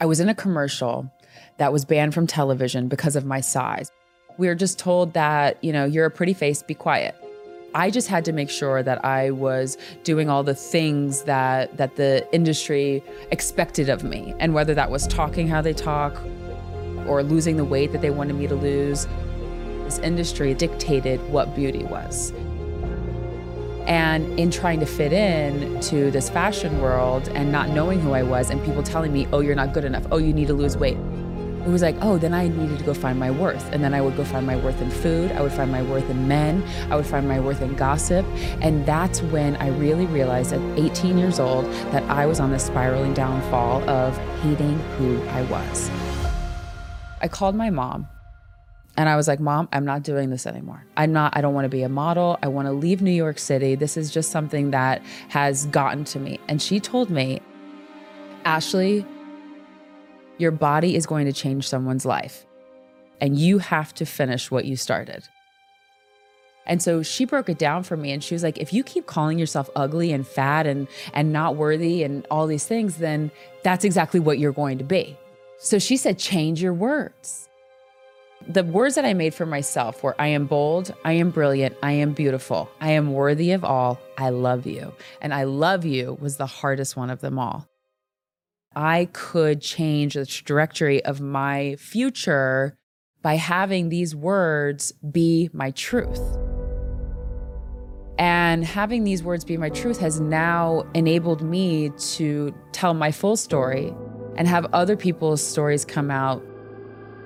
I was in a commercial that was banned from television because of my size. We were just told that, you know, you're a pretty face, be quiet. I just had to make sure that I was doing all the things that that the industry expected of me, and whether that was talking how they talk or losing the weight that they wanted me to lose. This industry dictated what beauty was. And in trying to fit in to this fashion world and not knowing who I was, and people telling me, oh, you're not good enough, oh, you need to lose weight, it was like, oh, then I needed to go find my worth. And then I would go find my worth in food. I would find my worth in men. I would find my worth in gossip. And that's when I really realized at 18 years old that I was on the spiraling downfall of hating who I was. I called my mom and I was like, Mom, I'm not doing this anymore. I'm not, I don't want to be a model. I want to leave New York City. This is just something that has gotten to me. And she told me, Ashley, your body is going to change someone's life. And you have to finish what you started. And so she broke it down for me and she was like, if you keep calling yourself ugly and fat and and not worthy and all these things, then that's exactly what you're going to be. So she said, change your words the words that I made for myself were I am bold, I am brilliant, I am beautiful, I am worthy of all, I love you. And I love you was the hardest one of them all. I could change the trajectory of my future by having these words be my truth. And having these words be my truth has now enabled me to tell my full story and have other people's stories come out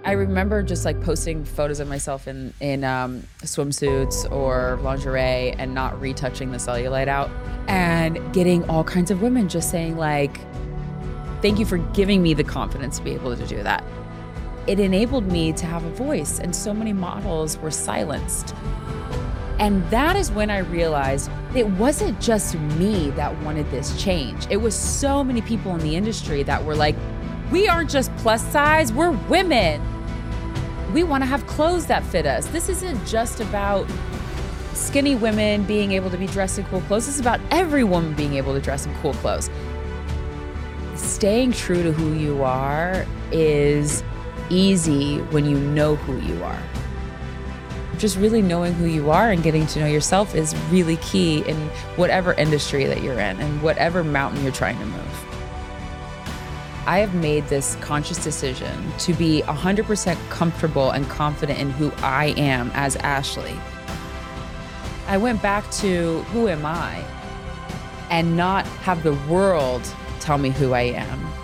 I remember just like posting photos of myself in in um, swimsuits or lingerie and not retouching the cellulite out, and getting all kinds of women just saying like, "Thank you for giving me the confidence to be able to do that." It enabled me to have a voice, and so many models were silenced. And that is when I realized it wasn't just me that wanted this change. It was so many people in the industry that were like, we aren't just plus size, we're women we want to have clothes that fit us. This isn't just about skinny women being able to be dressed in cool clothes. This is about every woman being able to dress in cool clothes. Staying true to who you are is easy when you know who you are. Just really knowing who you are and getting to know yourself is really key in whatever industry that you're in and whatever mountain you're trying to move. I have made this conscious decision to be 100% comfortable and confident in who I am as Ashley. I went back to who am I and not have the world tell me who I am.